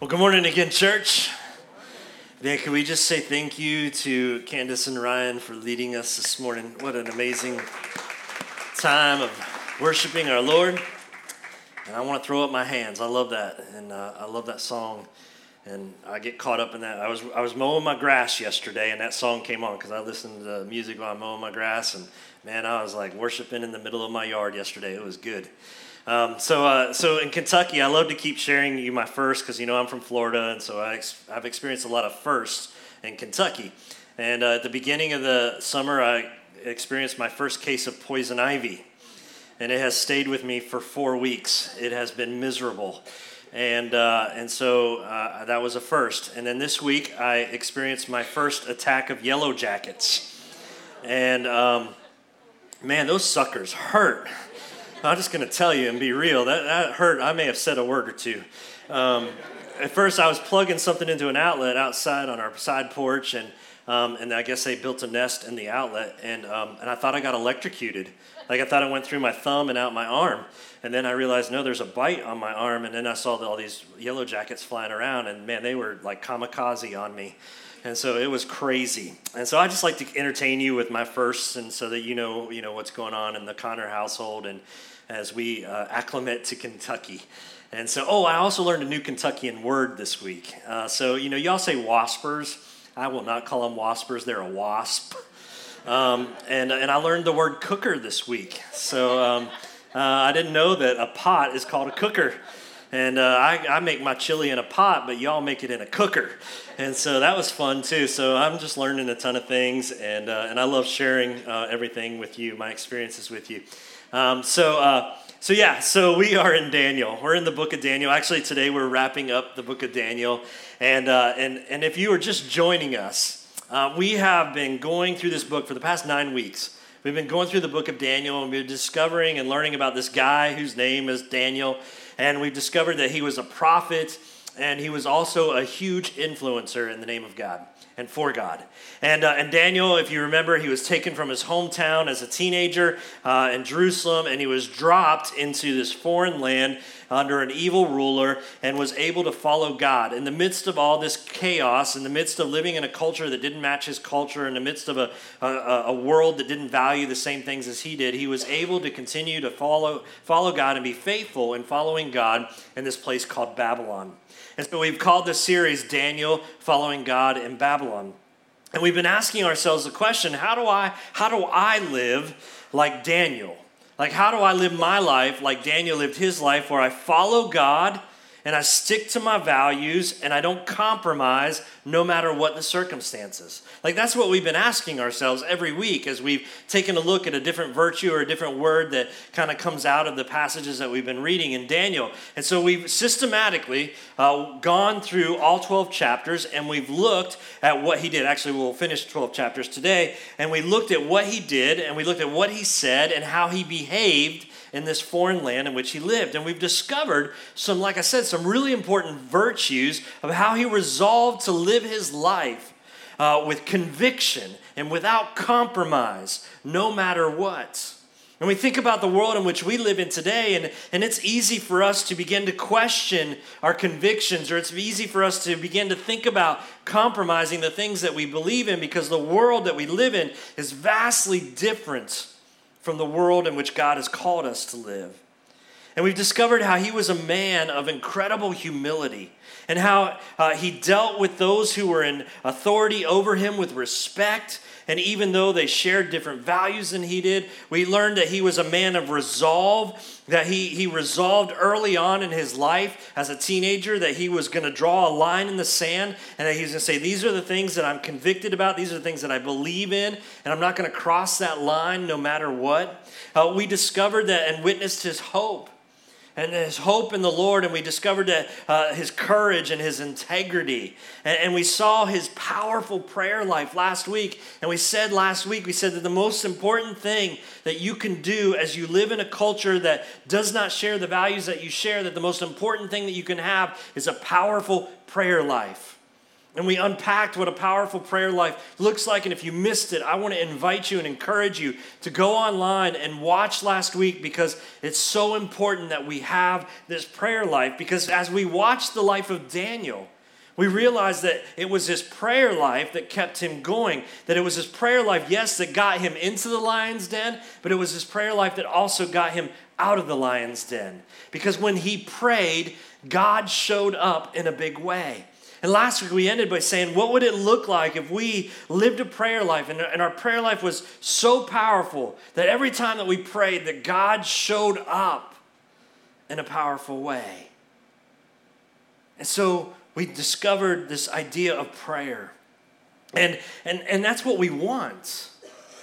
Well, good morning again, church. Man, can we just say thank you to Candace and Ryan for leading us this morning? What an amazing time of worshiping our Lord. And I want to throw up my hands. I love that. And uh, I love that song. And I get caught up in that. I was, I was mowing my grass yesterday, and that song came on because I listened to music while I'm mowing my grass. And man, I was like worshiping in the middle of my yard yesterday. It was good. Um, so, uh, so in Kentucky, I love to keep sharing you my first because you know I'm from Florida, and so I ex- I've experienced a lot of firsts in Kentucky. And uh, at the beginning of the summer, I experienced my first case of poison ivy, and it has stayed with me for four weeks. It has been miserable, and uh, and so uh, that was a first. And then this week, I experienced my first attack of yellow jackets, and um, man, those suckers hurt. I'm just going to tell you and be real. That, that hurt. I may have said a word or two. Um, at first, I was plugging something into an outlet outside on our side porch, and um, and I guess they built a nest in the outlet, and um, and I thought I got electrocuted. Like I thought it went through my thumb and out my arm, and then I realized no, there's a bite on my arm, and then I saw all these yellow jackets flying around, and man, they were like kamikaze on me. And so it was crazy. And so I just like to entertain you with my firsts, and so that you know, you know what's going on in the Connor household, and as we uh, acclimate to Kentucky. And so, oh, I also learned a new Kentuckian word this week. Uh, so, you know, y'all say waspers. I will not call them waspers, they're a wasp. Um, and, and I learned the word cooker this week. So um, uh, I didn't know that a pot is called a cooker. And uh, I, I make my chili in a pot, but y'all make it in a cooker. And so that was fun too. So I'm just learning a ton of things, and, uh, and I love sharing uh, everything with you, my experiences with you. Um, so, uh, so yeah, so we are in Daniel. We're in the book of Daniel. Actually, today we're wrapping up the book of Daniel. And, uh, and, and if you are just joining us, uh, we have been going through this book for the past nine weeks. We've been going through the book of Daniel and we're discovering and learning about this guy whose name is Daniel. And we've discovered that he was a prophet and he was also a huge influencer in the name of God and for God. And, uh, and Daniel, if you remember, he was taken from his hometown as a teenager uh, in Jerusalem, and he was dropped into this foreign land under an evil ruler and was able to follow God. In the midst of all this chaos, in the midst of living in a culture that didn't match his culture, in the midst of a, a, a world that didn't value the same things as he did, he was able to continue to follow, follow God and be faithful in following God in this place called Babylon. And so we've called this series Daniel Following God in Babylon. And we've been asking ourselves the question, how do I how do I live like Daniel? Like how do I live my life like Daniel lived his life where I follow God and I stick to my values and I don't compromise no matter what the circumstances. Like that's what we've been asking ourselves every week as we've taken a look at a different virtue or a different word that kind of comes out of the passages that we've been reading in Daniel. And so we've systematically uh, gone through all 12 chapters and we've looked at what he did. Actually, we'll finish 12 chapters today. And we looked at what he did and we looked at what he said and how he behaved in this foreign land in which he lived. And we've discovered some, like I said, some really important virtues of how he resolved to live his life uh, with conviction and without compromise, no matter what. And we think about the world in which we live in today, and, and it's easy for us to begin to question our convictions, or it's easy for us to begin to think about compromising the things that we believe in because the world that we live in is vastly different from the world in which God has called us to live. And we've discovered how he was a man of incredible humility and how uh, he dealt with those who were in authority over him with respect and even though they shared different values than he did, we learned that he was a man of resolve, that he, he resolved early on in his life as a teenager that he was going to draw a line in the sand and that he was going to say, These are the things that I'm convicted about, these are the things that I believe in, and I'm not going to cross that line no matter what. Uh, we discovered that and witnessed his hope and his hope in the Lord, and we discovered that uh, his courage and his integrity. And, and we saw his powerful prayer life last week. And we said last week, we said that the most important thing that you can do as you live in a culture that does not share the values that you share, that the most important thing that you can have is a powerful prayer life. And we unpacked what a powerful prayer life looks like. And if you missed it, I want to invite you and encourage you to go online and watch last week because it's so important that we have this prayer life. Because as we watch the life of Daniel, we realize that it was his prayer life that kept him going. That it was his prayer life, yes, that got him into the lion's den, but it was his prayer life that also got him out of the lion's den. Because when he prayed, God showed up in a big way. And last week we ended by saying, what would it look like if we lived a prayer life and, and our prayer life was so powerful that every time that we prayed, that God showed up in a powerful way? And so we discovered this idea of prayer. And, and, and that's what we want.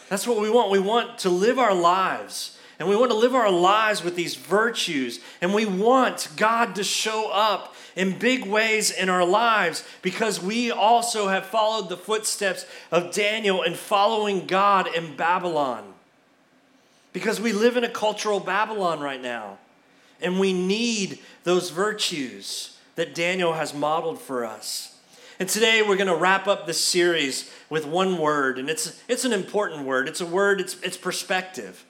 That's what we want. We want to live our lives. And we want to live our lives with these virtues. And we want God to show up in big ways in our lives because we also have followed the footsteps of Daniel in following God in Babylon. Because we live in a cultural Babylon right now, and we need those virtues that Daniel has modeled for us. And today we're going to wrap up this series with one word, and it's, it's an important word. It's a word, it's, it's perspective.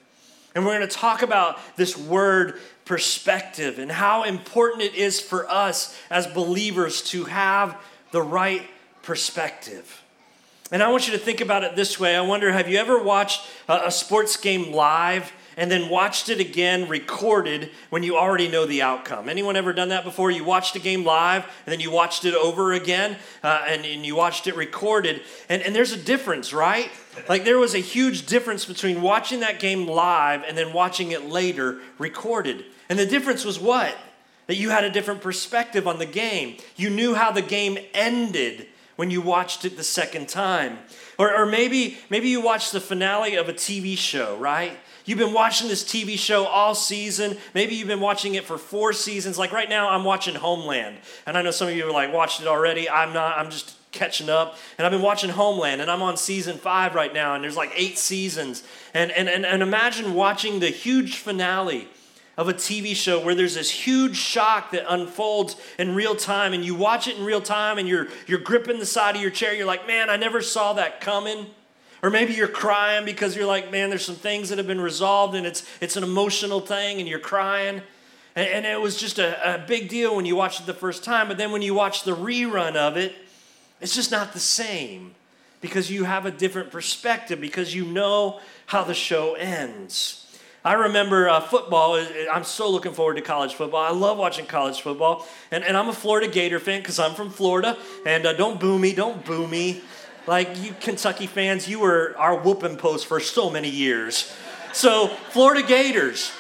And we're going to talk about this word perspective and how important it is for us as believers to have the right perspective. And I want you to think about it this way. I wonder have you ever watched a, sports game live and then watched it again recorded when you already know the outcome. Anyone ever done that before? You watched a game live and then you watched it over again uh, and, and you watched it recorded. And, and there's a difference, right? Like there was a huge difference between watching that game live and then watching it later recorded. And the difference was what? That you had a different perspective on the game. You knew how the game ended when you watched it the second time. Or, or maybe, maybe you watched the finale of a TV show, right? You've been watching this TV show all season. Maybe you've been watching it for four seasons. Like right now, I'm watching Homeland. And I know some of you are like, watched it already. I'm not. I'm just catching up. And I've been watching Homeland, and I'm on season five right now, and there's like eight seasons. And, and, and, and imagine watching the huge finale of a TV show where there's this huge shock that unfolds in real time and you watch it in real time and you're you're gripping the side of your chair you're like man I never saw that coming or maybe you're crying because you're like man there's some things that have been resolved and it's it's an emotional thing and you're crying and, and it was just a, a big deal when you watched it the first time but then when you watch the rerun of it it's just not the same because you have a different perspective because you know how the show ends I remember uh, football. I'm so looking forward to college football. I love watching college football. And, and I'm a Florida Gator fan because I'm from Florida. And uh, don't boo me, don't boo me. Like you Kentucky fans, you were our whooping post for so many years. So, Florida Gators.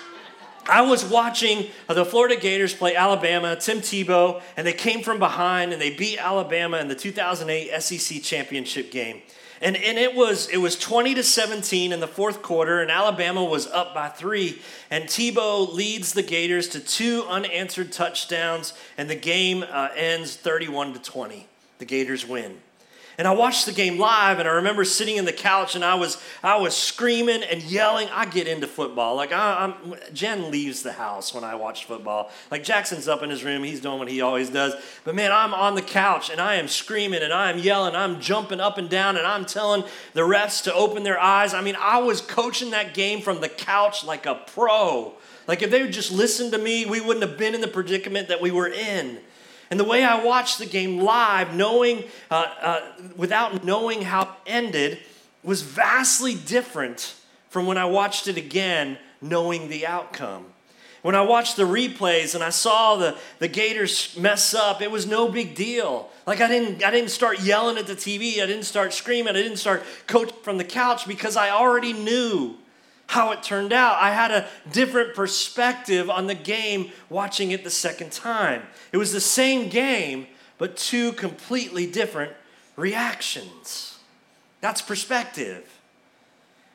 I was watching the Florida Gators play Alabama, Tim Tebow, and they came from behind and they beat Alabama in the 2008 SEC championship game. And, and it was it was 20 to 17 in the fourth quarter, and Alabama was up by three. And Tebow leads the Gators to two unanswered touchdowns, and the game uh, ends 31 to 20. The Gators win. And I watched the game live, and I remember sitting in the couch, and I was I was screaming and yelling. I get into football. Like I, am Jen leaves the house when I watch football. Like Jackson's up in his room, he's doing what he always does. But man, I'm on the couch and I am screaming and I am yelling, I'm jumping up and down, and I'm telling the refs to open their eyes. I mean, I was coaching that game from the couch like a pro. Like if they would just listen to me, we wouldn't have been in the predicament that we were in. And the way I watched the game live, knowing, uh, uh, without knowing how it ended, was vastly different from when I watched it again, knowing the outcome. When I watched the replays and I saw the, the Gators mess up, it was no big deal. Like I didn't, I didn't start yelling at the TV, I didn't start screaming, I didn't start coaching from the couch because I already knew how it turned out. I had a different perspective on the game watching it the second time. It was the same game, but two completely different reactions. That's perspective.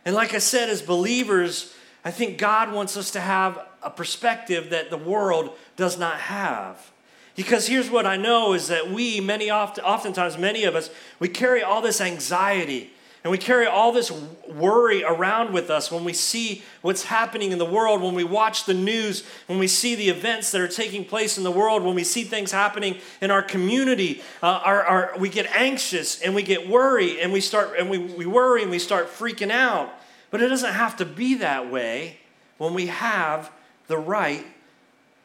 And like I said, as believers, I think God wants us to have a perspective that the world does not have. Because here's what I know is that we, many oft, oftentimes, many of us, we carry all this anxiety And we carry all this worry around with us when we see what's happening in the world, when we watch the news, when we see the events that are taking place in the world, when we see things happening in our community. Uh, our, our, we get anxious and we get worried and we start and we, we worry and we start freaking out. But it doesn't have to be that way when we have the right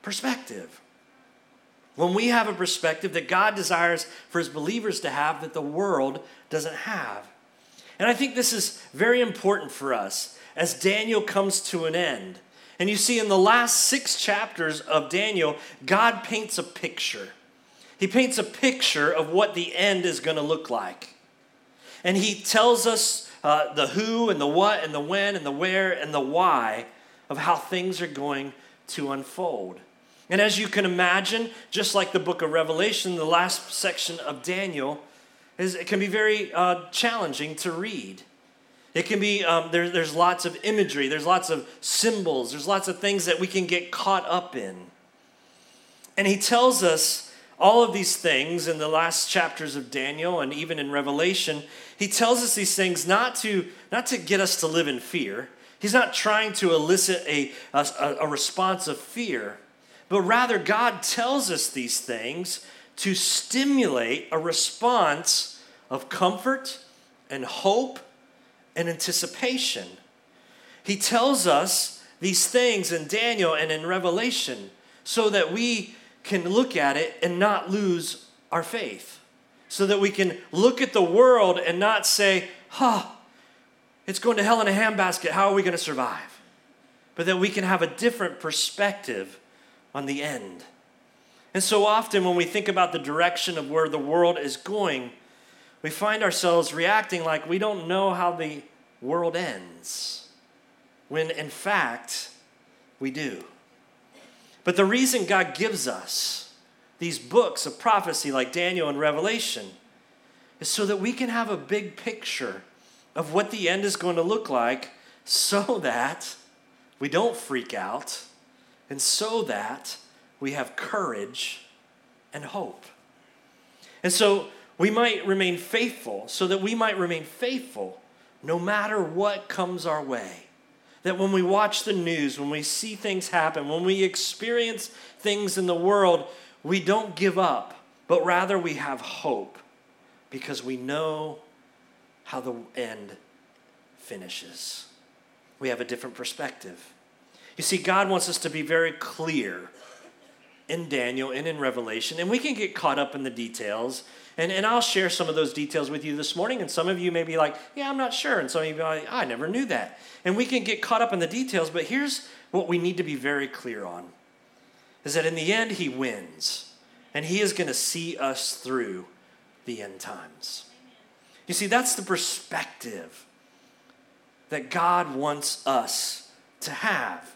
perspective. When we have a perspective that God desires for his believers to have that the world doesn't have. And I think this is very important for us as Daniel comes to an end. And you see, in the last six chapters of Daniel, God paints a picture. He paints a picture of what the end is going to look like. And he tells us uh, the who and the what and the when and the where and the why of how things are going to unfold. And as you can imagine, just like the book of Revelation, the last section of Daniel is, it can be very uh, challenging to read. It can be, um, there, there's lots of imagery, there's lots of symbols, there's lots of things that we can get caught up in. And he tells us all of these things in the last chapters of Daniel and even in Revelation. He tells us these things not to, not to get us to live in fear. He's not trying to elicit a, a, a response of fear, but rather, God tells us these things to stimulate a response of comfort and hope and anticipation. He tells us these things in Daniel and in Revelation so that we can look at it and not lose our faith. So that we can look at the world and not say, huh, it's going to hell in a handbasket. How are we going to survive? But that we can have a different perspective on the end. And so often, when we think about the direction of where the world is going, we find ourselves reacting like we don't know how the world ends, when in fact, we do. But the reason God gives us these books of prophecy like Daniel and Revelation is so that we can have a big picture of what the end is going to look like so that we don't freak out and so that we have courage and hope. And so we might remain faithful, so that we might remain faithful no matter what comes our way. That when we watch the news, when we see things happen, when we experience things in the world, we don't give up, but rather we have hope because we know how the end finishes. We have a different perspective. You see, God wants us to be very clear in Daniel and in Revelation, and we can get caught up in the details. And, and I'll share some of those details with you this morning. And some of you may be like, yeah, I'm not sure. And some of you be like, I never knew that. And we can get caught up in the details, but here's what we need to be very clear on is that in the end, he wins. And he is going to see us through the end times. You see, that's the perspective that God wants us to have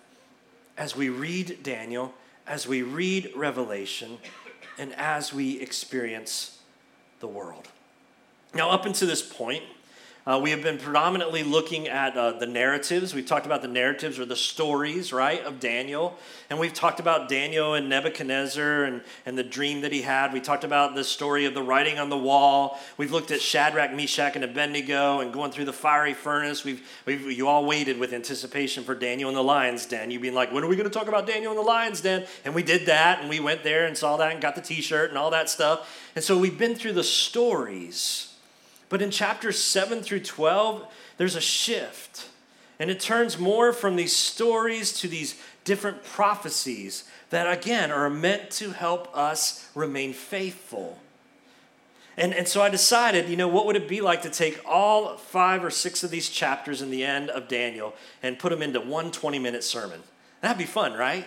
as we read Daniel as we read Revelation and as we experience the world. Now, up until this point, uh, we have been predominantly looking at uh, the narratives. We've talked about the narratives or the stories, right, of Daniel. And we've talked about Daniel and Nebuchadnezzar and, and the dream that he had. We talked about the story of the writing on the wall. We've looked at Shadrach, Meshach, and Abednego and going through the fiery furnace. We've, we've, you all waited with anticipation for Daniel in the lion's den. You've been like, when are we going to talk about Daniel in the lion's den? And we did that, and we went there and saw that and got the t shirt and all that stuff. And so we've been through the stories but in chapters 7 through 12, there's a shift. And it turns more from these stories to these different prophecies that, again, are meant to help us remain faithful. And, and so I decided, you know, what would it be like to take all five or six of these chapters in the end of Daniel and put them into one 20 minute sermon? That'd be fun, right?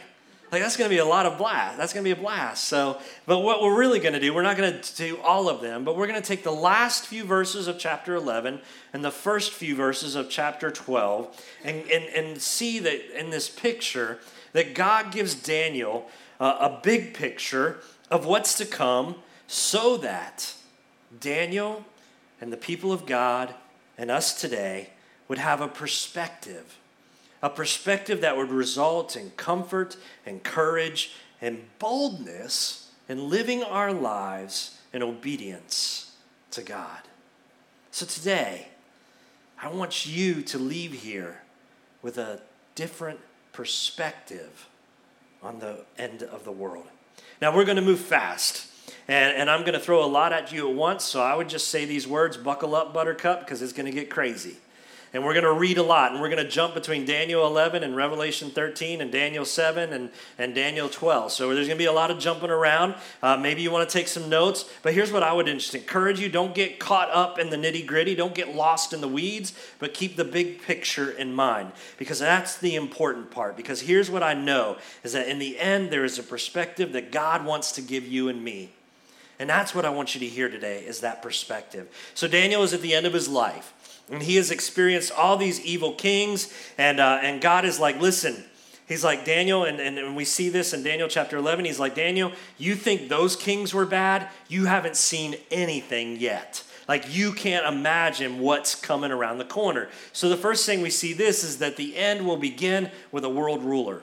Like that's going to be a lot of blast. That's going to be a blast. So, but what we're really going to do, we're not going to do all of them, but we're going to take the last few verses of chapter 11 and the first few verses of chapter 12 and, and, and see that in this picture that God gives Daniel uh, a big picture of what's to come so that Daniel and the people of God and us today would have a perspective a perspective that would result in comfort and courage and boldness in living our lives in obedience to God. So today, I want you to leave here with a different perspective on the end of the world. Now, we're going to move fast. And, and I'm going to throw a lot at you at once, so I would just say these words buckle up, buttercup, because it's going to get crazy. And we're going to read a lot, and we're going to jump between Daniel 11 and Revelation 13 and Daniel 7 and, and Daniel 12. So there's going to be a lot of jumping around. Uh, maybe you want to take some notes, but here's what I would just encourage you don't get caught up in the nitty gritty, don't get lost in the weeds, but keep the big picture in mind because that's the important part. Because here's what I know is that in the end, there is a perspective that God wants to give you and me. And that's what I want you to hear today is that perspective. So Daniel is at the end of his life. And he has experienced all these evil kings, and, uh, and God is like, listen, he's like, Daniel, and, and, and we see this in Daniel chapter 11. He's like, Daniel, you think those kings were bad? You haven't seen anything yet. Like you can't imagine what's coming around the corner. So the first thing we see this is that the end will begin with a world ruler.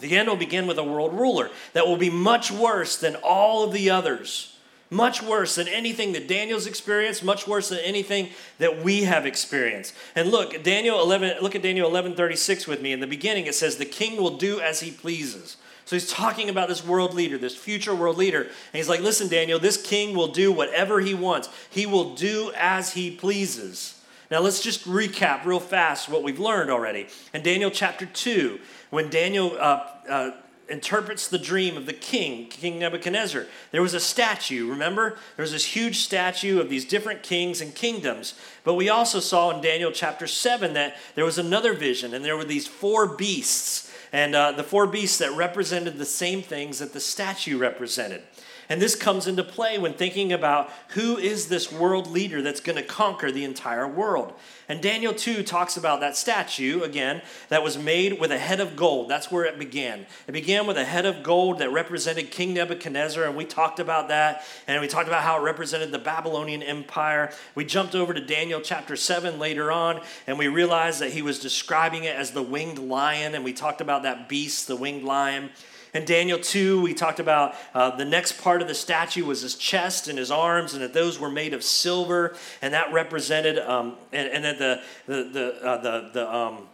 The end will begin with a world ruler that will be much worse than all of the others much worse than anything that Daniel's experienced, much worse than anything that we have experienced. And look, Daniel 11, look at Daniel 11:36 with me. In the beginning it says the king will do as he pleases. So he's talking about this world leader, this future world leader. And he's like, "Listen, Daniel, this king will do whatever he wants. He will do as he pleases." Now let's just recap real fast what we've learned already. In Daniel chapter 2, when Daniel uh, uh, interprets the dream of the king, King Nebuchadnezzar. There was a statue, remember? There was this huge statue of these different kings and kingdoms. But we also saw in Daniel chapter 7 that there was another vision, and there were these four beasts. And uh, the four beasts that represented the same things that the statue represented. And this comes into play when thinking about who is this world leader that's going to conquer the entire world. And Daniel 2 talks about that statue, again, that was made with a head of gold. That's where it began. It began with a head of gold that represented King Nebuchadnezzar, and we talked about that. And we talked about how it represented the Babylonian Empire. We jumped over to Daniel chapter 7 later on, and we realized that he was describing it as the winged lion, and we talked about that beast, the winged lion. In Daniel 2, we talked about uh, the next part of the statue was his chest and his arms, and that those were made of silver, and that represented, um, and, and that the, the, the, uh, the, the um,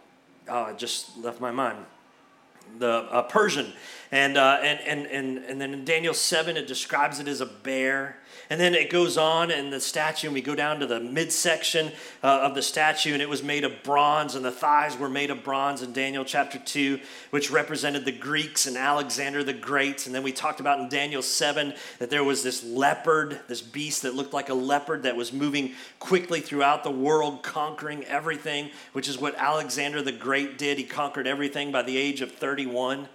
oh, it just left my mind, the uh, Persian. And, uh, and, and, and, and then in Daniel 7, it describes it as a bear. And then it goes on in the statue, and we go down to the midsection uh, of the statue, and it was made of bronze, and the thighs were made of bronze in Daniel chapter 2, which represented the Greeks and Alexander the Great. And then we talked about in Daniel 7 that there was this leopard, this beast that looked like a leopard that was moving quickly throughout the world, conquering everything, which is what Alexander the Great did. He conquered everything by the age of 31.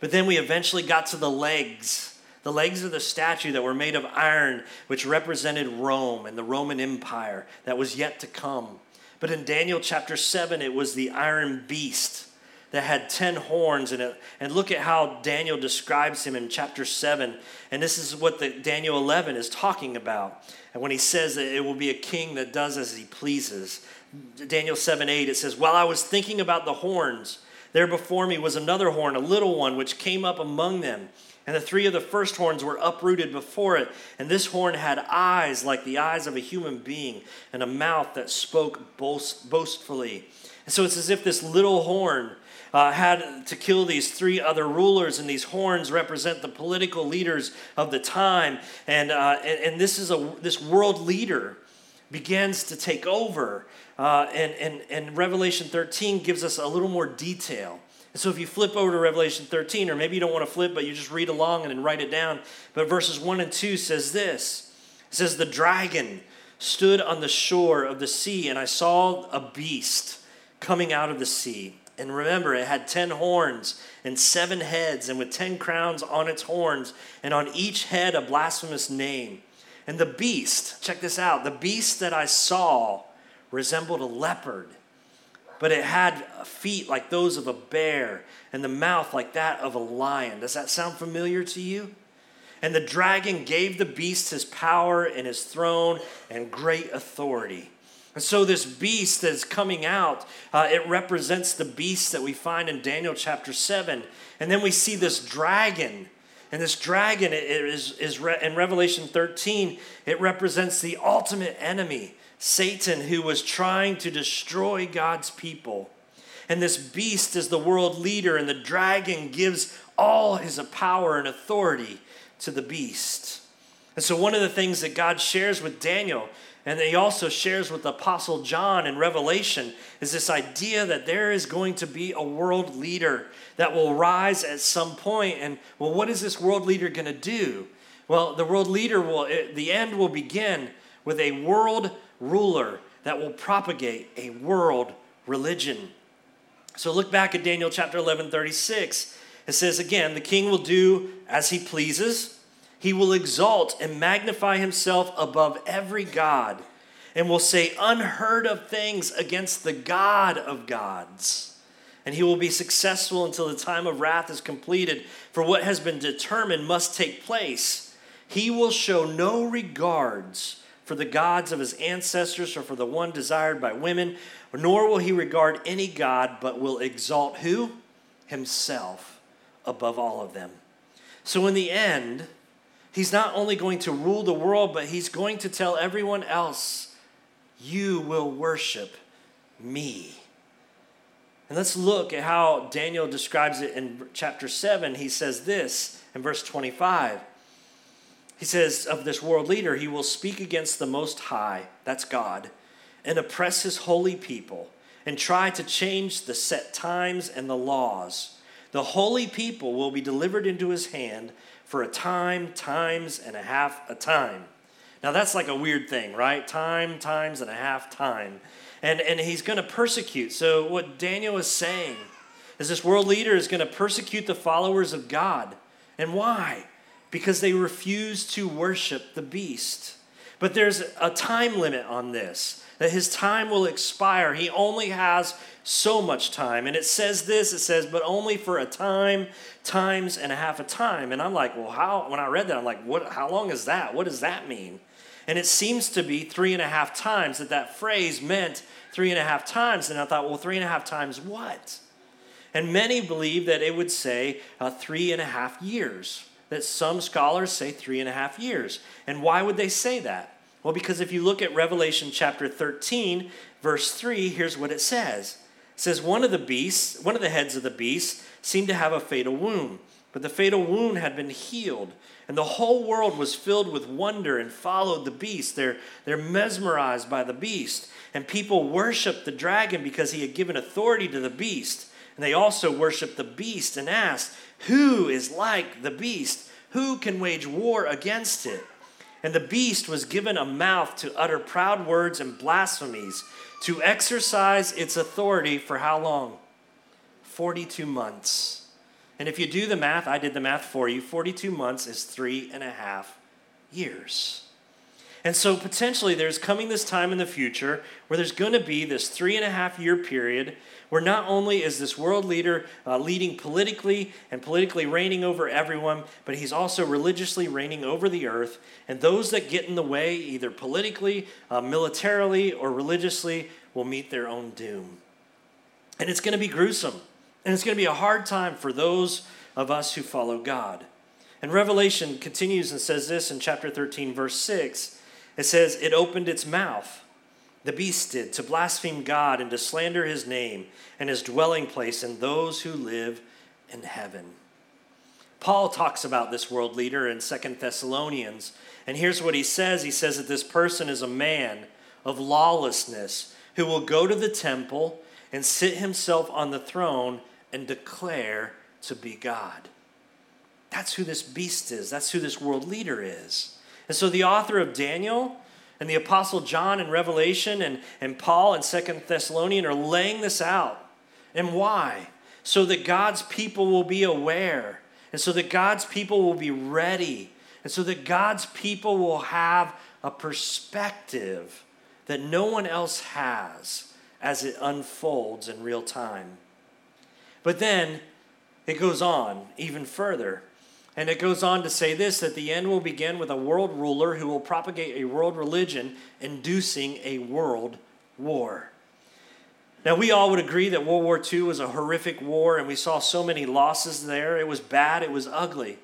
But then we eventually got to the legs the legs of the statue that were made of iron, which represented Rome and the Roman Empire that was yet to come. But in Daniel chapter 7, it was the iron beast that had 10 horns in it. And look at how Daniel describes him in chapter 7. And this is what the Daniel 11 is talking about. And when he says that it will be a king that does as he pleases. Daniel 7 8, it says, While I was thinking about the horns, there before me was another horn, a little one, which came up among them. And the three of the first horns were uprooted before it. And this horn had eyes like the eyes of a human being, and a mouth that spoke boast, boastfully. And so it's as if this little horn uh, had to kill these three other rulers, and these horns represent the political leaders of the time. And, uh, and, and, this is a this world leader begins to take over. Uh, and, and, and Revelation 13 gives us a little more detail. And so if you flip over to Revelation 13, or maybe you don't want to flip, but you just read along and then write it down. But verses 1 and 2 says this It says, The dragon stood on the shore of the sea, and I saw a beast coming out of the sea. And remember, it had ten horns and seven heads, and with ten crowns on its horns, and on each head a blasphemous name. And the beast, check this out, the beast that I saw resembled a leopard but it had feet like those of a bear and the mouth like that of a lion. Does that sound familiar to you? And the dragon gave the beast his power and his throne and great authority. And so, this beast that is coming out, uh, it represents the beast that we find in Daniel chapter 7. And then we see this dragon. And this dragon is, is re- in Revelation 13, it represents the ultimate enemy Satan, who was trying to destroy God's people. And this beast is the world leader, and the dragon gives all his power and authority to the beast. And so, one of the things that God shares with Daniel, and that he also shares with Apostle John in Revelation, is this idea that there is going to be a world leader that will rise at some point. And, well, what is this world leader going to do? Well, the world leader will, eh, the end will begin with a world ruler that will propagate a world religion. So look back at Daniel chapter 11, 36. It says again, the king will do as he pleases. He will exalt and magnify himself above every God and will say unheard of things against the God of gods. And he will be successful until the time of wrath is completed, for what has been determined must take place. He will show no regards for the gods of his ancestors or for the one desired by women, nor will he regard any God, but will exalt who? Himself above all of them. So in the end, he's not only going to rule the world, but he's going to tell everyone else, You will worship me. And let's look at how Daniel describes it in chapter 7. He says this in verse 25 he says of this world leader, he will speak against the Most High, that's God, and oppress his holy people and try to change the set times and the laws. The holy people will be delivered into his hand for a time, times, and a half a time. Now that's like a weird thing, right? Time, times, and a half time. And, and he's going to persecute. So, what Daniel is saying is this world leader is going to persecute the followers of God. And why? Because they refuse to worship the beast. But there's a time limit on this, that his time will expire. He only has so much time. And it says this it says, but only for a time, times, and a half a time. And I'm like, well, how, when I read that, I'm like, what, how long is that? What does that mean? And it seems to be three and a half times, that that phrase meant three and a half times. And I thought, well, three and a half times what? And many believe that it would say uh, three and a half years that some scholars say three and a half years. And why would they say that? Well, because if you look at Revelation chapter 13, verse 3, here's what it says. It says, One of the beasts, one of the heads of the beast, seemed to have a fatal wound, but the fatal wound had been healed. And the whole world was filled with wonder and followed the beast. They're, they're mesmerized by the beast. And people worshiped the dragon because he had given authority to the beast. And they also worshiped the beast and asked, Who is like the beast? Who can wage war against it? And the beast was given a mouth to utter proud words and blasphemies, to exercise its authority for how long? 42 months. And if you do the math, I did the math for you 42 months is three and a half years. And so potentially there's coming this time in the future where there's going to be this three and a half year period where not only is this world leader uh, leading politically and politically reigning over everyone, but he's also religiously reigning over the earth. And those that get in the way, either politically, uh, militarily, or religiously, will meet their own doom. And it's going to be gruesome. And it's going to be a hard time for those of us who follow God. And Revelation continues and says this in chapter 13, verse 6. It says, It opened its mouth the beast did, to blaspheme God and to slander his name and his dwelling place and those who live in heaven. Paul talks about this world leader in Second Thessalonians, and here's what he says He says that this person is a man of lawlessness who will go to the temple and sit himself on the throne and declare to be God. That's who this beast is, that's who this world leader is. And so the author of Daniel and the Apostle John in Revelation and, and Paul in Second Thessalonian are laying this out. And why? So that God's people will be aware, and so that God's people will be ready, and so that God's people will have a perspective that no one else has as it unfolds in real time. But then it goes on even further. And it goes on to say this that the end will begin with a world ruler who will propagate a world religion, inducing a world war. Now, we all would agree that World War II was a horrific war, and we saw so many losses there. It was bad, it was ugly.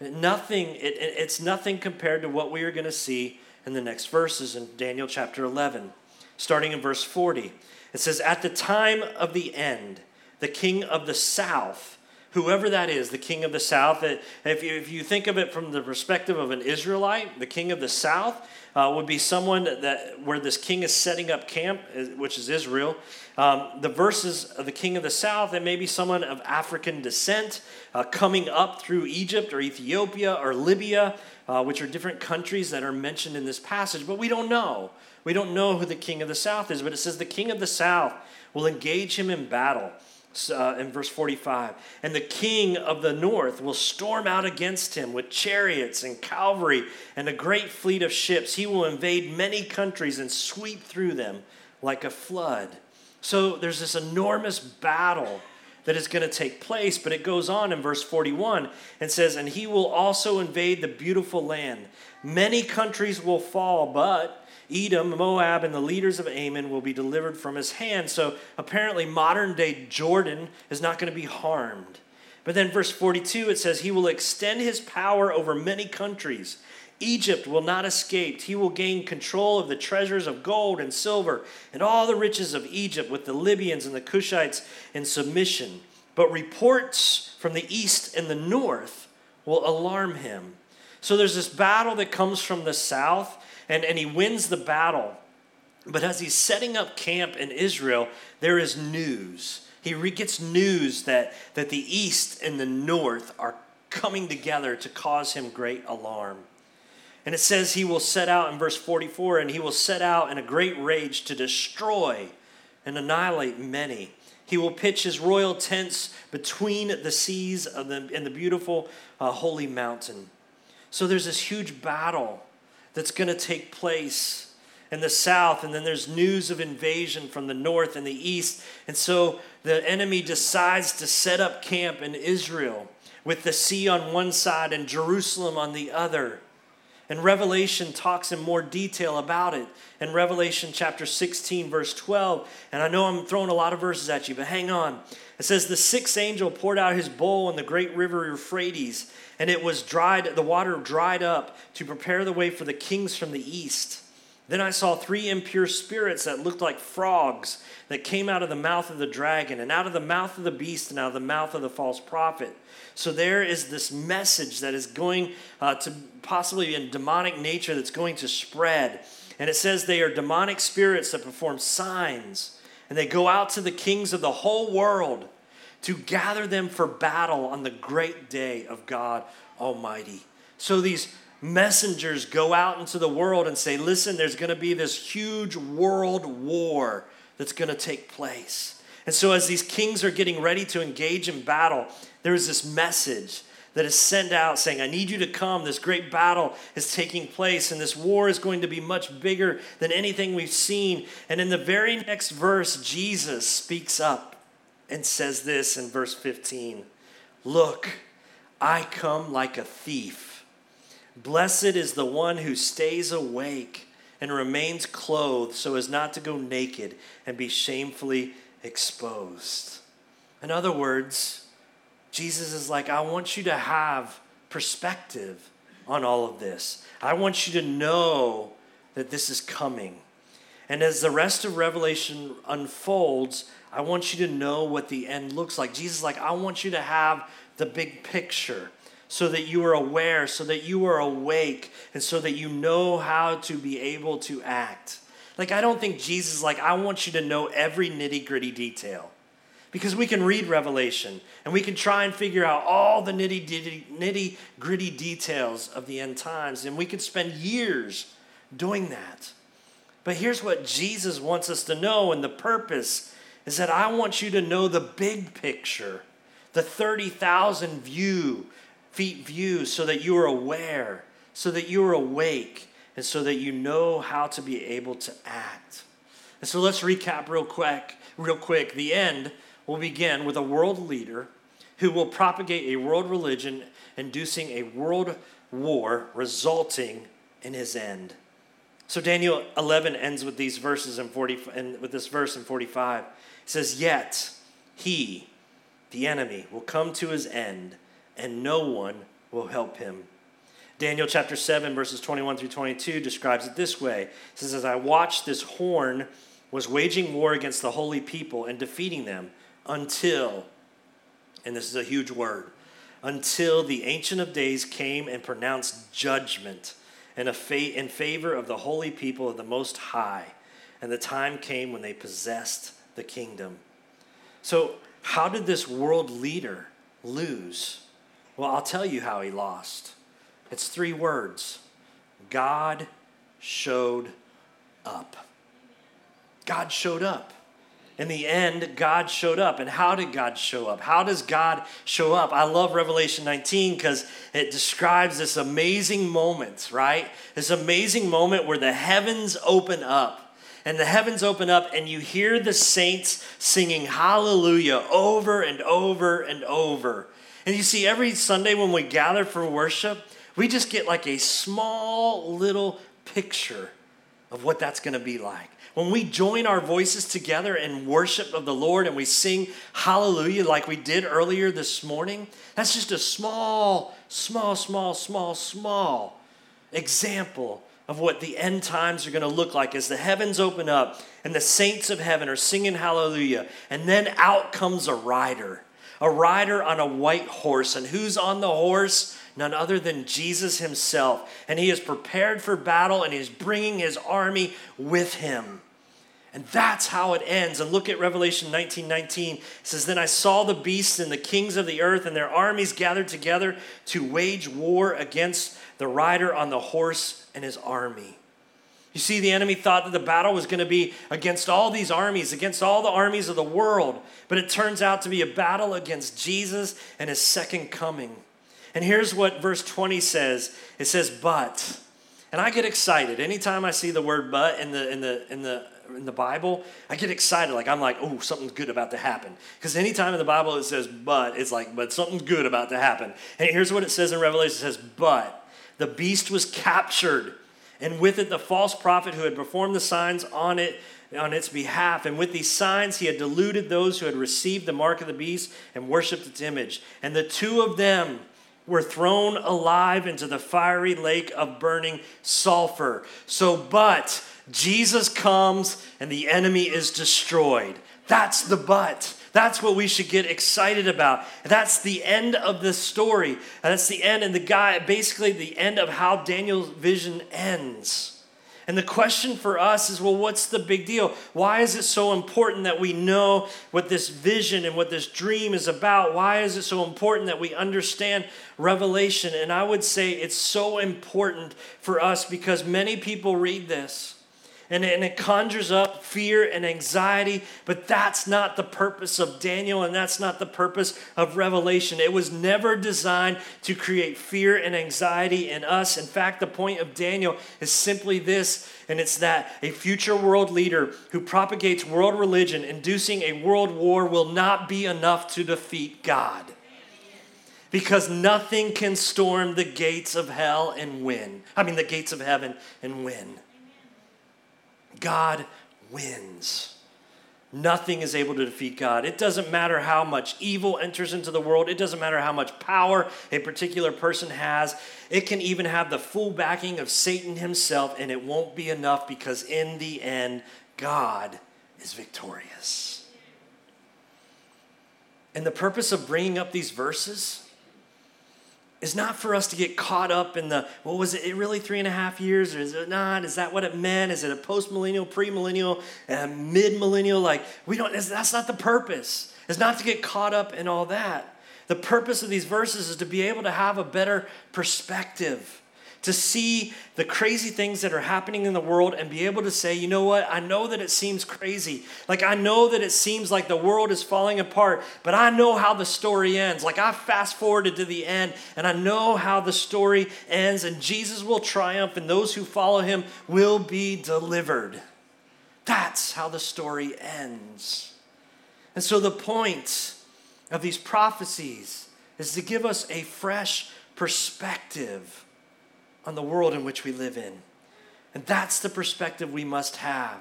Nothing, it, it's nothing compared to what we are going to see in the next verses in Daniel chapter 11, starting in verse 40. It says, At the time of the end, the king of the south, whoever that is, the king of the south, if you, think of it from the perspective of an Israelite, the king of the south uh, would be someone that where this king is setting up camp, which is Israel. Um, the verses of the king of the south, it may be someone of African descent uh, coming up through Egypt or Ethiopia or Libya, uh, which are different countries that are mentioned in this passage, but we don't know. We don't know who the king of the south is, but it says the king of the south will engage him in battle uh, in verse 45. And the king of the north will storm out against him with chariots and cavalry and a great fleet of ships. He will invade many countries and sweep through them like a flood. So there's this enormous battle that is going to take place, but it goes on in verse 41 and says, And he will also invade the beautiful land. Many countries will fall, but Edom, Moab, and the leaders of Ammon will be delivered from his hand. So apparently, modern day Jordan is not going to be harmed. But then, verse 42, it says, He will extend his power over many countries. Egypt will not escape. He will gain control of the treasures of gold and silver and all the riches of Egypt with the Libyans and the Cushites in submission. But reports from the east and the north will alarm him. So there's this battle that comes from the south and, and he wins the battle. But as he's setting up camp in Israel, there is news. He gets news that, that the east and the north are coming together to cause him great alarm. And it says he will set out in verse 44 and he will set out in a great rage to destroy and annihilate many. He will pitch his royal tents between the seas of the, and the beautiful uh, holy mountain. So there's this huge battle that's going to take place in the south, and then there's news of invasion from the north and the east. And so the enemy decides to set up camp in Israel with the sea on one side and Jerusalem on the other. And Revelation talks in more detail about it. In Revelation chapter 16, verse 12, and I know I'm throwing a lot of verses at you, but hang on. It says, The sixth angel poured out his bowl in the great river Euphrates and it was dried, the water dried up to prepare the way for the kings from the east. Then I saw three impure spirits that looked like frogs that came out of the mouth of the dragon, and out of the mouth of the beast, and out of the mouth of the false prophet. So there is this message that is going uh, to possibly in demonic nature that's going to spread. And it says they are demonic spirits that perform signs, and they go out to the kings of the whole world to gather them for battle on the great day of God Almighty. So these messengers go out into the world and say, listen, there's going to be this huge world war that's going to take place. And so, as these kings are getting ready to engage in battle, there is this message that is sent out saying, I need you to come. This great battle is taking place, and this war is going to be much bigger than anything we've seen. And in the very next verse, Jesus speaks up and says this in verse 15 Look, I come like a thief. Blessed is the one who stays awake and remains clothed so as not to go naked and be shamefully exposed. In other words, Jesus is like, I want you to have perspective on all of this. I want you to know that this is coming. And as the rest of Revelation unfolds, I want you to know what the end looks like. Jesus is like, I want you to have the big picture so that you are aware, so that you are awake, and so that you know how to be able to act. Like, I don't think Jesus like, I want you to know every nitty gritty detail. Because we can read Revelation and we can try and figure out all the nitty nitty gritty details of the end times, and we could spend years doing that. But here's what Jesus wants us to know, and the purpose is that I want you to know the big picture, the 30,000 view, feet view, so that you are aware, so that you are awake, and so that you know how to be able to act. And so let's recap real quick. Real quick, the end will begin with a world leader who will propagate a world religion, inducing a world war, resulting in his end. So Daniel 11 ends with these verses in 40 and with this verse in 45. It says, "Yet he, the enemy, will come to his end, and no one will help him. Daniel chapter 7, verses 21 through 22 describes it this way. It says, As I watched, this horn was waging war against the holy people and defeating them until, and this is a huge word, until the Ancient of Days came and pronounced judgment in, a fa- in favor of the holy people of the Most High. And the time came when they possessed the kingdom. So, how did this world leader lose? Well, I'll tell you how he lost. It's three words God showed up. God showed up. In the end, God showed up. And how did God show up? How does God show up? I love Revelation 19 because it describes this amazing moment, right? This amazing moment where the heavens open up. And the heavens open up, and you hear the saints singing hallelujah over and over and over. And you see, every Sunday when we gather for worship, we just get like a small little picture of what that's going to be like. When we join our voices together in worship of the Lord and we sing hallelujah like we did earlier this morning, that's just a small, small, small, small, small example of what the end times are going to look like as the heavens open up and the saints of heaven are singing hallelujah. And then out comes a rider, a rider on a white horse. And who's on the horse? None other than Jesus himself. And he is prepared for battle and he's bringing his army with him. And that's how it ends. And look at Revelation 19 19. It says, Then I saw the beasts and the kings of the earth and their armies gathered together to wage war against the rider on the horse and his army. You see, the enemy thought that the battle was going to be against all these armies, against all the armies of the world. But it turns out to be a battle against Jesus and his second coming. And here's what verse 20 says it says, But. And I get excited anytime I see the word but in the, in the, in the in the Bible, I get excited. Like, I'm like, oh, something's good about to happen. Because anytime in the Bible it says but, it's like, but something's good about to happen. And here's what it says in Revelation it says, but the beast was captured, and with it the false prophet who had performed the signs on it on its behalf. And with these signs, he had deluded those who had received the mark of the beast and worshiped its image. And the two of them were thrown alive into the fiery lake of burning sulfur. So, but Jesus comes and the enemy is destroyed. That's the but. That's what we should get excited about. That's the end of the story. That's the end, and the guy, basically, the end of how Daniel's vision ends. And the question for us is well, what's the big deal? Why is it so important that we know what this vision and what this dream is about? Why is it so important that we understand Revelation? And I would say it's so important for us because many people read this and, and it conjures up fear and anxiety, but that's not the purpose of Daniel and that's not the purpose of Revelation. It was never designed to create fear and anxiety in us. In fact, the point of Daniel is simply this, and it's that a future world leader who propagates world religion, inducing a world war, will not be enough to defeat God because nothing can storm the gates of hell and win. I mean, the gates of heaven and win. God wins. Nothing is able to defeat God. It doesn't matter how much evil enters into the world. It doesn't matter how much power a particular person has. It can even have the full backing of Satan himself, and it won't be enough because in the end, God is victorious. And the purpose of bringing up these verses is not for us to get caught up in the, what was it, really three and a half years, or is it not? Is that what it meant? Is it a post millennial, pre millennial, uh, mid millennial? Like, we don't, that's not the purpose. It's not to get caught up in all that. The purpose of these verses is to be able to have a better perspective to see the crazy things that are happening in the world and be able to say, you know what, I know that it seems crazy. Like, I know that it seems like the world is falling apart, but I know how the story ends. Like, I fast forwarded to the end and I know how the story ends, and Jesus will triumph, and those who follow him will be delivered. That's how the story ends. And so, the point of these prophecies is to give us a fresh perspective on the world in which we live in. And that's the perspective we must have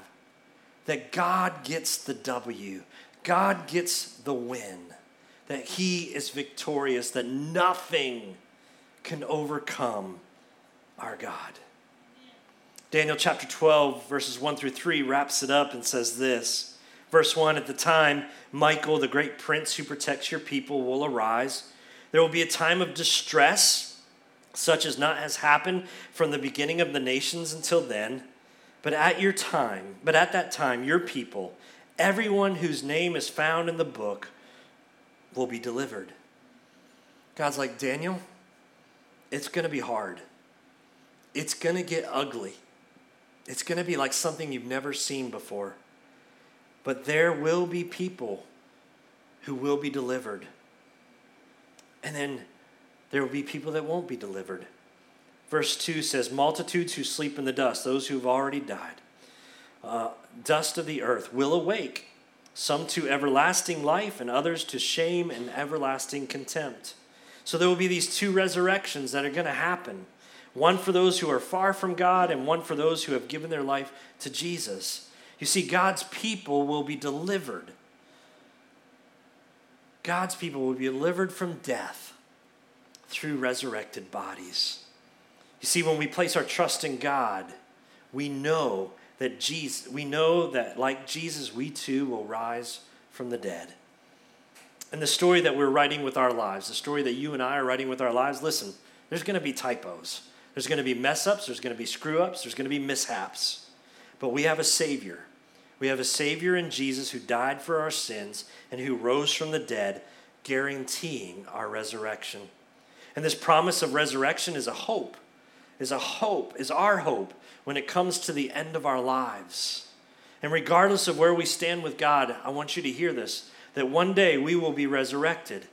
that God gets the W, God gets the win, that He is victorious, that nothing can overcome our God. Daniel chapter 12, verses 1 through 3, wraps it up and says this. Verse 1 At the time, Michael, the great prince who protects your people, will arise. There will be a time of distress, such as not has happened from the beginning of the nations until then. But at your time, but at that time, your people, everyone whose name is found in the book, will be delivered. God's like, Daniel, it's going to be hard. It's going to get ugly. It's going to be like something you've never seen before. But there will be people who will be delivered. And then there will be people that won't be delivered. Verse 2 says, Multitudes who sleep in the dust, those who have already died, uh, dust of the earth, will awake, some to everlasting life, and others to shame and everlasting contempt. So there will be these two resurrections that are going to happen one for those who are far from God, and one for those who have given their life to Jesus. You see, God's people will be delivered. God's people will be delivered from death through resurrected bodies. You see, when we place our trust in God, we know that Jesus, we know that like Jesus, we too will rise from the dead. And the story that we're writing with our lives, the story that you and I are writing with our lives, listen, there's going to be typos. There's going to be mess ups, there's going to be screw ups, there's going to be mishaps. But we have a Savior. We have a Savior in Jesus who died for our sins and who rose from the dead, guaranteeing our resurrection. And this promise of resurrection is a hope, is a hope, is our hope when it comes to the end of our lives. And regardless of where we stand with God, I want you to hear this that one day we will be resurrected.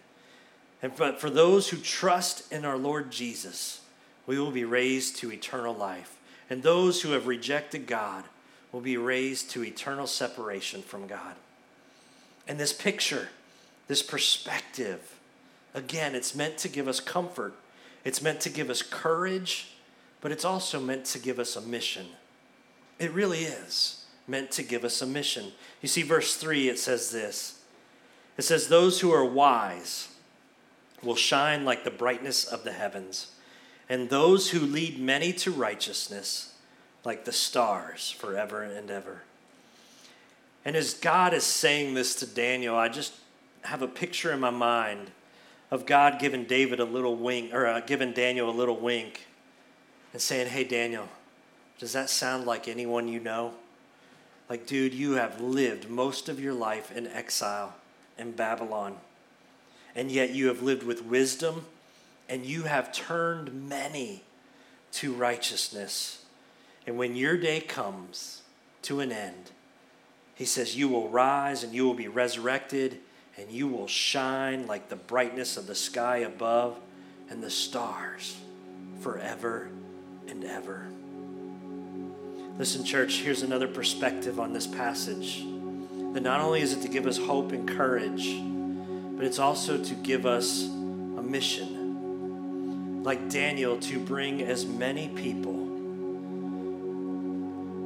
And but for those who trust in our Lord Jesus, we will be raised to eternal life. And those who have rejected God will be raised to eternal separation from God. And this picture, this perspective, again, it's meant to give us comfort, it's meant to give us courage, but it's also meant to give us a mission. It really is meant to give us a mission. You see, verse 3, it says this it says, Those who are wise will shine like the brightness of the heavens and those who lead many to righteousness like the stars forever and ever. And as God is saying this to Daniel, I just have a picture in my mind of God giving David a little wink, or uh, giving Daniel a little wink and saying, Hey, Daniel, does that sound like anyone you know? Like, dude, you have lived most of your life in exile in Babylon, and yet you have lived with wisdom and you have turned many to righteousness. And when your day comes to an end, he says, You will rise and you will be resurrected, and you will shine like the brightness of the sky above and the stars forever and ever. Listen, church, here's another perspective on this passage. That not only is it to give us hope and courage, but it's also to give us a mission like Daniel, to bring as many people,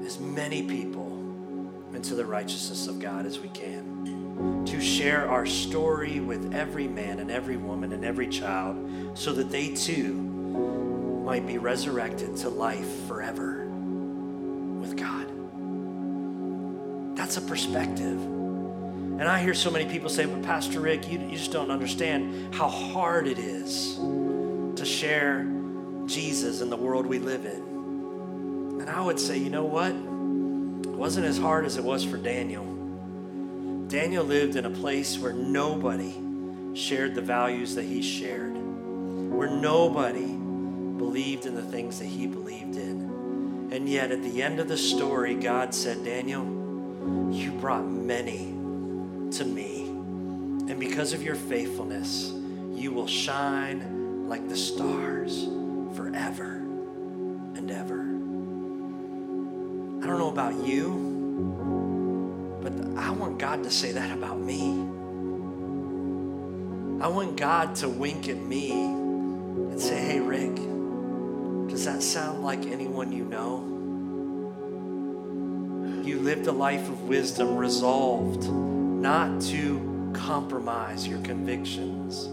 as many people into the righteousness of God as we can. To share our story with every man and every woman and every child so that they too might be resurrected to life forever with God. That's a perspective. And I hear so many people say, but Pastor Ricc, you, you just don't understand how hard it is to share Jesus in the world we live in. And I would say, you know what? It wasn't as hard as it was for Daniel. Daniel lived in a place where nobody shared the values that he shared, where nobody believed in the things that he believed in. And yet, at the end of the story, God said, Daniel, you brought many to me. And because of your faithfulness, you will shine like the stars forever and ever. I don't know about you, but I want God to say that about me. I want God to wink at me and say, hey, Ricc, does that sound like anyone you know? You lived a life of wisdom, resolved not to compromise your convictions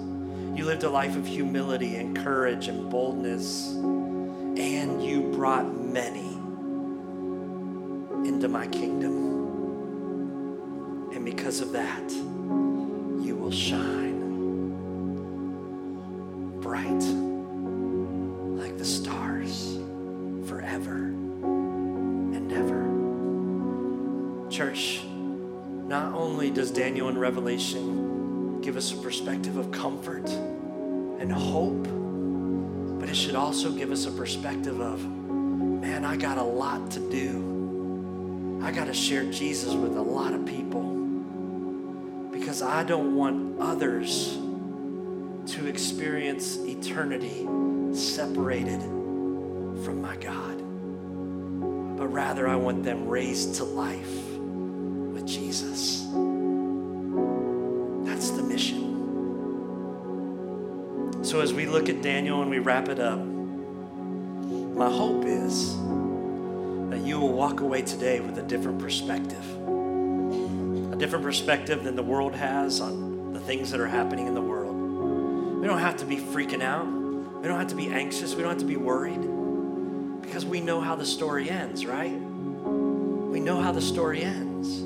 You lived a life of humility and courage and boldness, and you brought many into my kingdom. And because of that, you will shine bright like the stars forever and ever. Church, not only does Daniel in Revelation give us a perspective of comfort and hope, but it should also give us a perspective of, man, I got a lot to do. I got to share Jesus with a lot of people because I don't want others to experience eternity separated from my God, but rather I want them raised to life with Jesus. That's the mission. So as we look at Daniel and we wrap it up, my hope is that you will walk away today with a different perspective. Different perspective than the world has on the things that are happening in the world. We don't have to be freaking out. We don't have to be anxious. We don't have to be worried because we know how the story ends, right? We know how the story ends.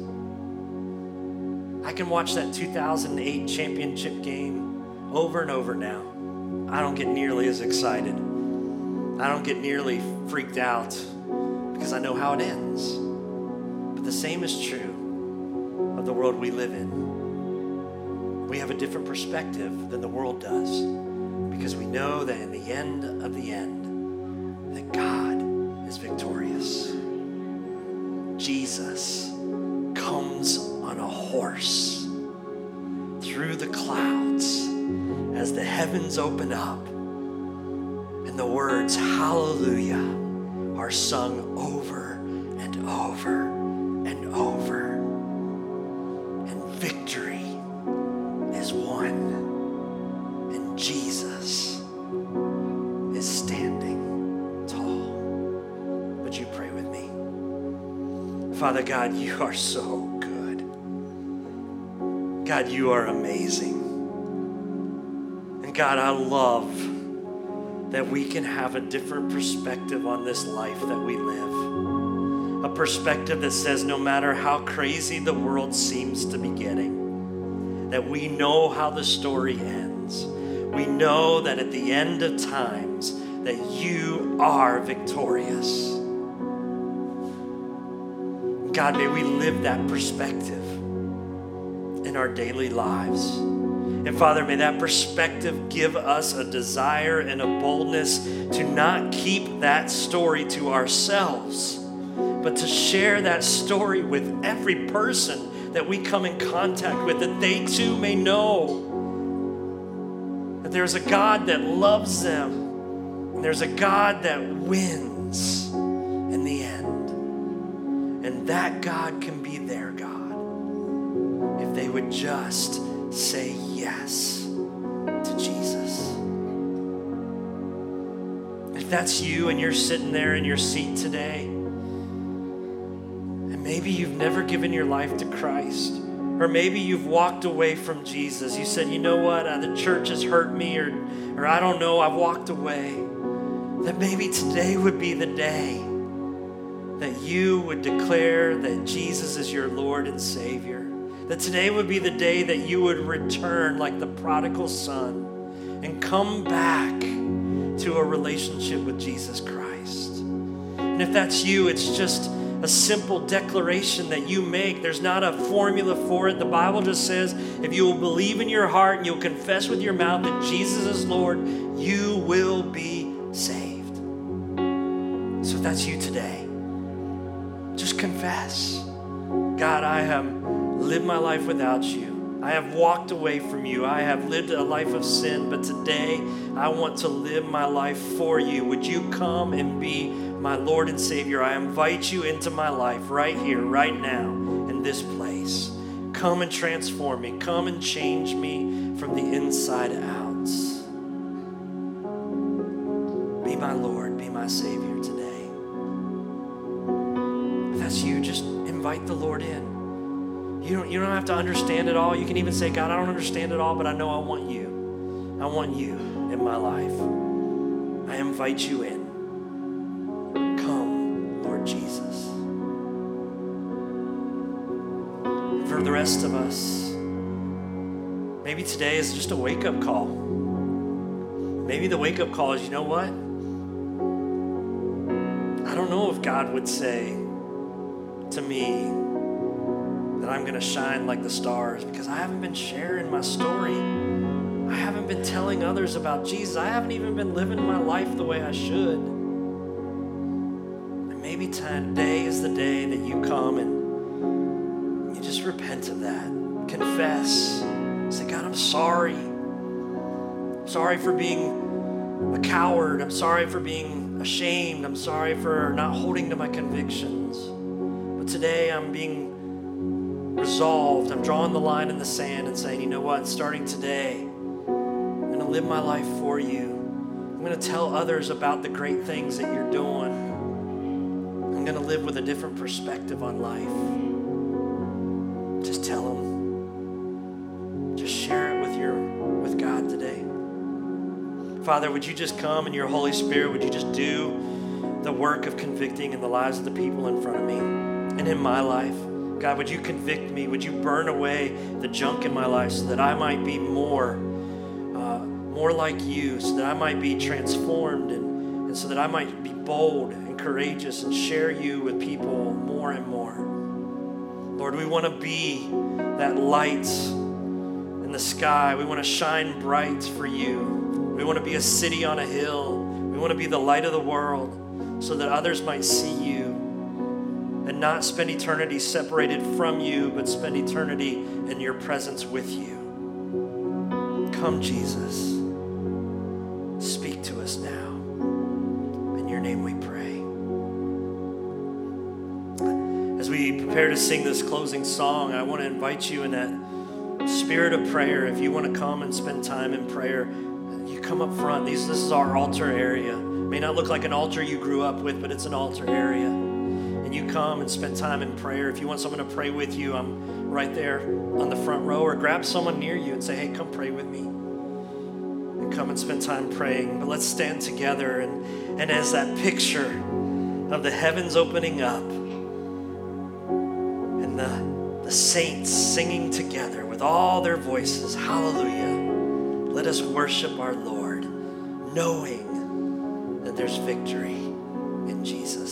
I can watch that 2008 championship game over and over now. I don't get nearly as excited. I don't get nearly freaked out because I know how it ends. But the same is true of the world we live in. We have a different perspective than the world does because we know that in the end of the end, that God is victorious. Jesus comes on a horse through the clouds as the heavens open up and the words hallelujah are sung over and over and over Father God you are so good God you are amazing and God, I love that we can have a different perspective on this life that we live. A perspective that says no matter how crazy the world seems to be getting, that we know how the story ends. We know that at the end of times that you are victorious. God, may we live that perspective in our daily lives. And Father, may that perspective give us a desire and a boldness to not keep that story to ourselves, but to share that story with every person that we come in contact with, that they too may know that there's a God that loves them, and there's a God that wins in the end. That God can be their God if they would just say yes to Jesus. If that's you and you're sitting there in your seat today, and maybe you've never given your life to Christ, or maybe you've walked away from Jesus. You said, you know what, uh, the church has hurt me, or, or I don't know, I've walked away. That maybe today would be the day that you would declare that Jesus is your Lord and Savior. That today would be the day that you would return like the prodigal son and come back to a relationship with Jesus Christ. And if that's you, it's just a simple declaration that you make. There's not a formula for it. The Bible just says if you will believe in your heart and you'll confess with your mouth that Jesus is Lord, you will be saved. So if that's you today, confess God, I have lived my life without you. I have walked away from you. I have lived a life of sin, but today I want to live my life for you. Would you come and be my Lord and Savior? I invite you into my life right here, right now, in this place. Come and transform me. Come and change me from the inside out. Be my Lord, be my Savior today. That's you, just invite the Lord in. You don't, you don't have to understand it all. You can even say, God, I don't understand it all, but I know I want you. I want you in my life. I invite you in. Come, Lord Jesus. For the rest of us, maybe today is just a wake up call. Maybe the wake up call is you know what? I don't know if God would say to me that I'm going to shine like the stars because I haven't been sharing my story. I haven't been telling others about Jesus. I haven't even been living my life the way I should. And maybe today is the day that you come and you just repent of that. Confess. Say, God, I'm sorry. I'm sorry for being a coward. I'm sorry for being ashamed. I'm sorry for not holding to my convictions. Today I'm being resolved. I'm drawing the line in the sand and saying, you know what? Starting today, I'm going to live my life for you. I'm going to tell others about the great things that you're doing. I'm going to live with a different perspective on life. Just tell them. Just share it with your with God today. Father, would you just come and your Holy Spirit? Would you just do the work of convicting in the lives of the people in front of me and in my life? God, would you convict me? Would you burn away the junk in my life so that I might be more, uh, more like you, so that I might be transformed and, and so that I might be bold and courageous and share you with people more and more. Lord, we want to be that light in the sky. We want to shine bright for you. We want to be a city on a hill. We want to be the light of the world so that others might see you and not spend eternity separated from you, but spend eternity in your presence with you. Come, Jesus. Speak to us now. In your name we pray. As we prepare to sing this closing song, I want to invite you in that spirit of prayer. If you want to come and spend time in prayer, you come up front. These, this is our altar area. May not look like an altar you grew up with, but it's an altar area you come and spend time in prayer. If you want someone to pray with you, I'm right there on the front row, or grab someone near you and say, Hey, come pray with me. And come and spend time praying. But let's stand together. And, and as that picture of the heavens opening up and the, the saints singing together with all their voices, Hallelujah, let us worship our Lord, knowing that there's victory in Jesus.